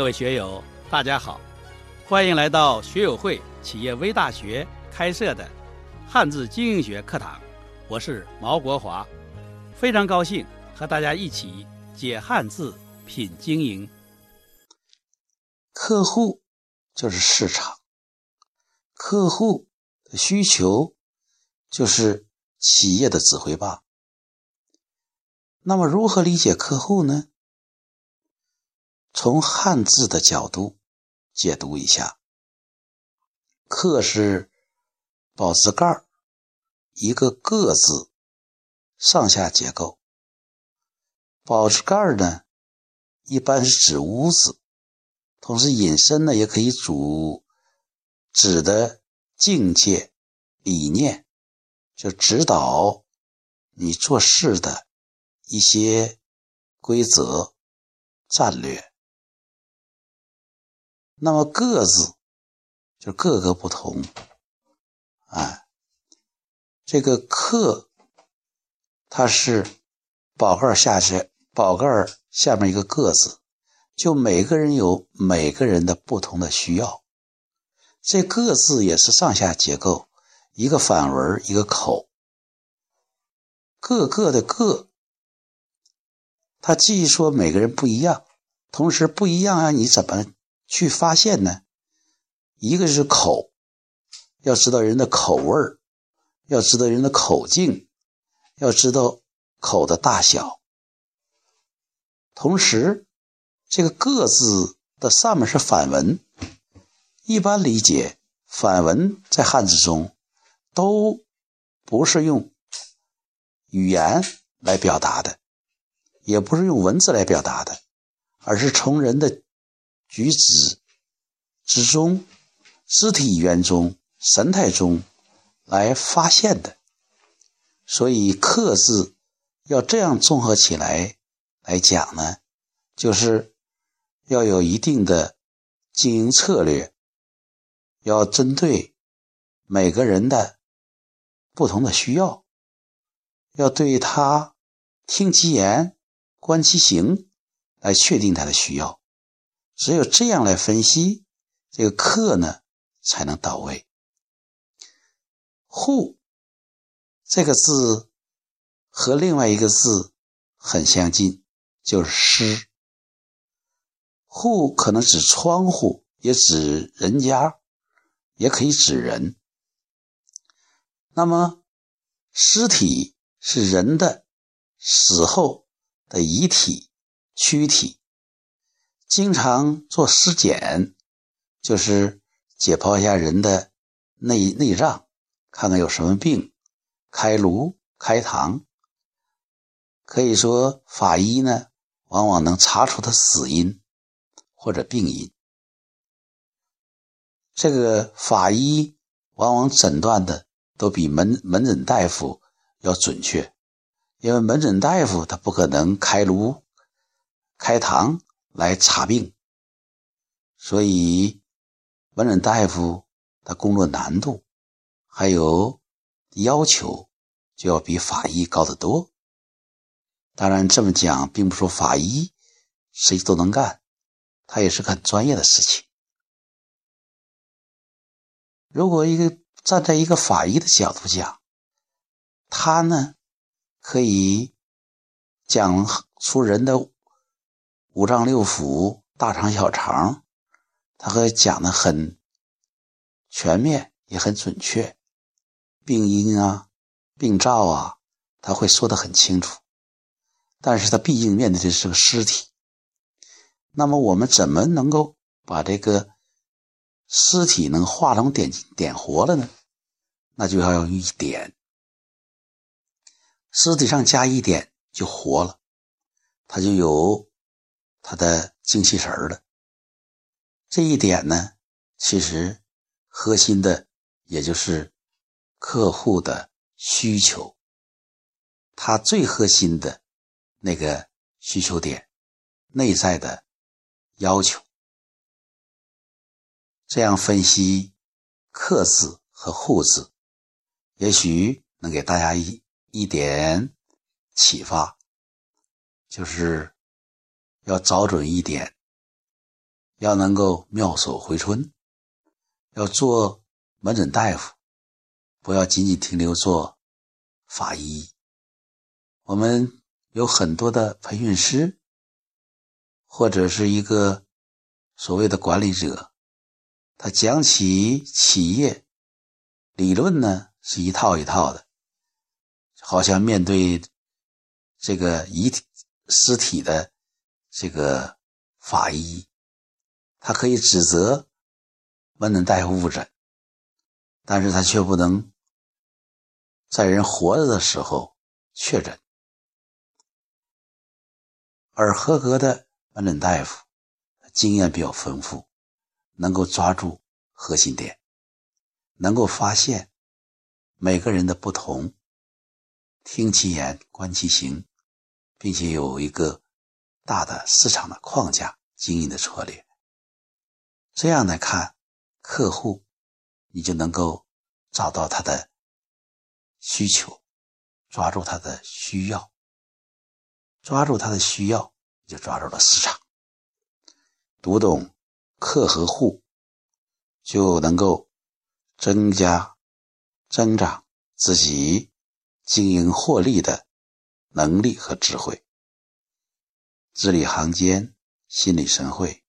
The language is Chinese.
各位学友，大家好，欢迎来到学友会企业微大学开设的汉字经营学课堂。我是毛国华，非常高兴和大家一起解汉字、品经营。客户就是市场，客户的需求就是企业的指挥棒。那么，如何理解客户呢？从汉字的角度解读一下，“客”是宝字盖一个“个”字，上下结构。宝字盖呢，一般是指屋子，同时引申呢，也可以主指的境界、理念，就指导你做事的一些规则、战略。那么“个”字就各个不同，啊，这个“客”它是宝盖下去，宝盖下面一个“个”字，就每个人有每个人的不同的需要。这“个”字也是上下结构，一个反文，一个口，各个的“个”，它既说每个人不一样，同时不一样啊，你怎么？去发现呢，一个是口，要知道人的口味儿，要知道人的口径，要知道口的大小。同时，这个“个”字的上面是反文，一般理解反文在汉字中都不是用语言来表达的，也不是用文字来表达的，而是从人的。举止之中、肢体语言中、神态中来发现的，所以“克”字要这样综合起来来讲呢，就是要有一定的经营策略，要针对每个人的不同的需要，要对他听其言、观其行来确定他的需要。只有这样来分析这个“客”呢，才能到位。户这个字和另外一个字很相近，就是“师”。户可能指窗户，也指人家，也可以指人。那么，尸体是人的死后的遗体、躯体。经常做尸检，就是解剖一下人的内内脏，看看有什么病，开颅开膛。可以说，法医呢，往往能查出他死因或者病因。这个法医往往诊断的都比门门诊大夫要准确，因为门诊大夫他不可能开颅开膛。来查病，所以门诊大夫的工作难度还有要求就要比法医高得多。当然，这么讲并不说法医谁都能干，他也是很专业的事情。如果一个站在一个法医的角度讲，他呢可以讲出人的。五脏六腑、大肠小肠，他会讲的很全面，也很准确。病因啊、病灶啊，他会说的很清楚。但是他毕竟面对的是个尸体，那么我们怎么能够把这个尸体能化成点点活了呢？那就要用一点，尸体上加一点就活了，它就有。他的精气神儿了，这一点呢，其实核心的也就是客户的需求，他最核心的那个需求点，内在的要求。这样分析“客”字和“户”字，也许能给大家一一点启发，就是。要找准一点，要能够妙手回春，要做门诊大夫，不要仅仅停留做法医。我们有很多的培训师，或者是一个所谓的管理者，他讲起企业理论呢是一套一套的，好像面对这个遗体尸体的这个法医，他可以指责门诊大夫误诊，但是他却不能在人活着的时候确诊。而合格的门诊大夫，经验比较丰富，能够抓住核心点，能够发现每个人的不同，听其言观其行，并且有一个大的市场的框架经营的策略。这样来看客户，你就能够找到他的需求，抓住他的需要。抓住他的需要，你就抓住了市场。读懂客和户，就能够增加、增长自己经营获利的能力和智慧。字里行间，心领神会，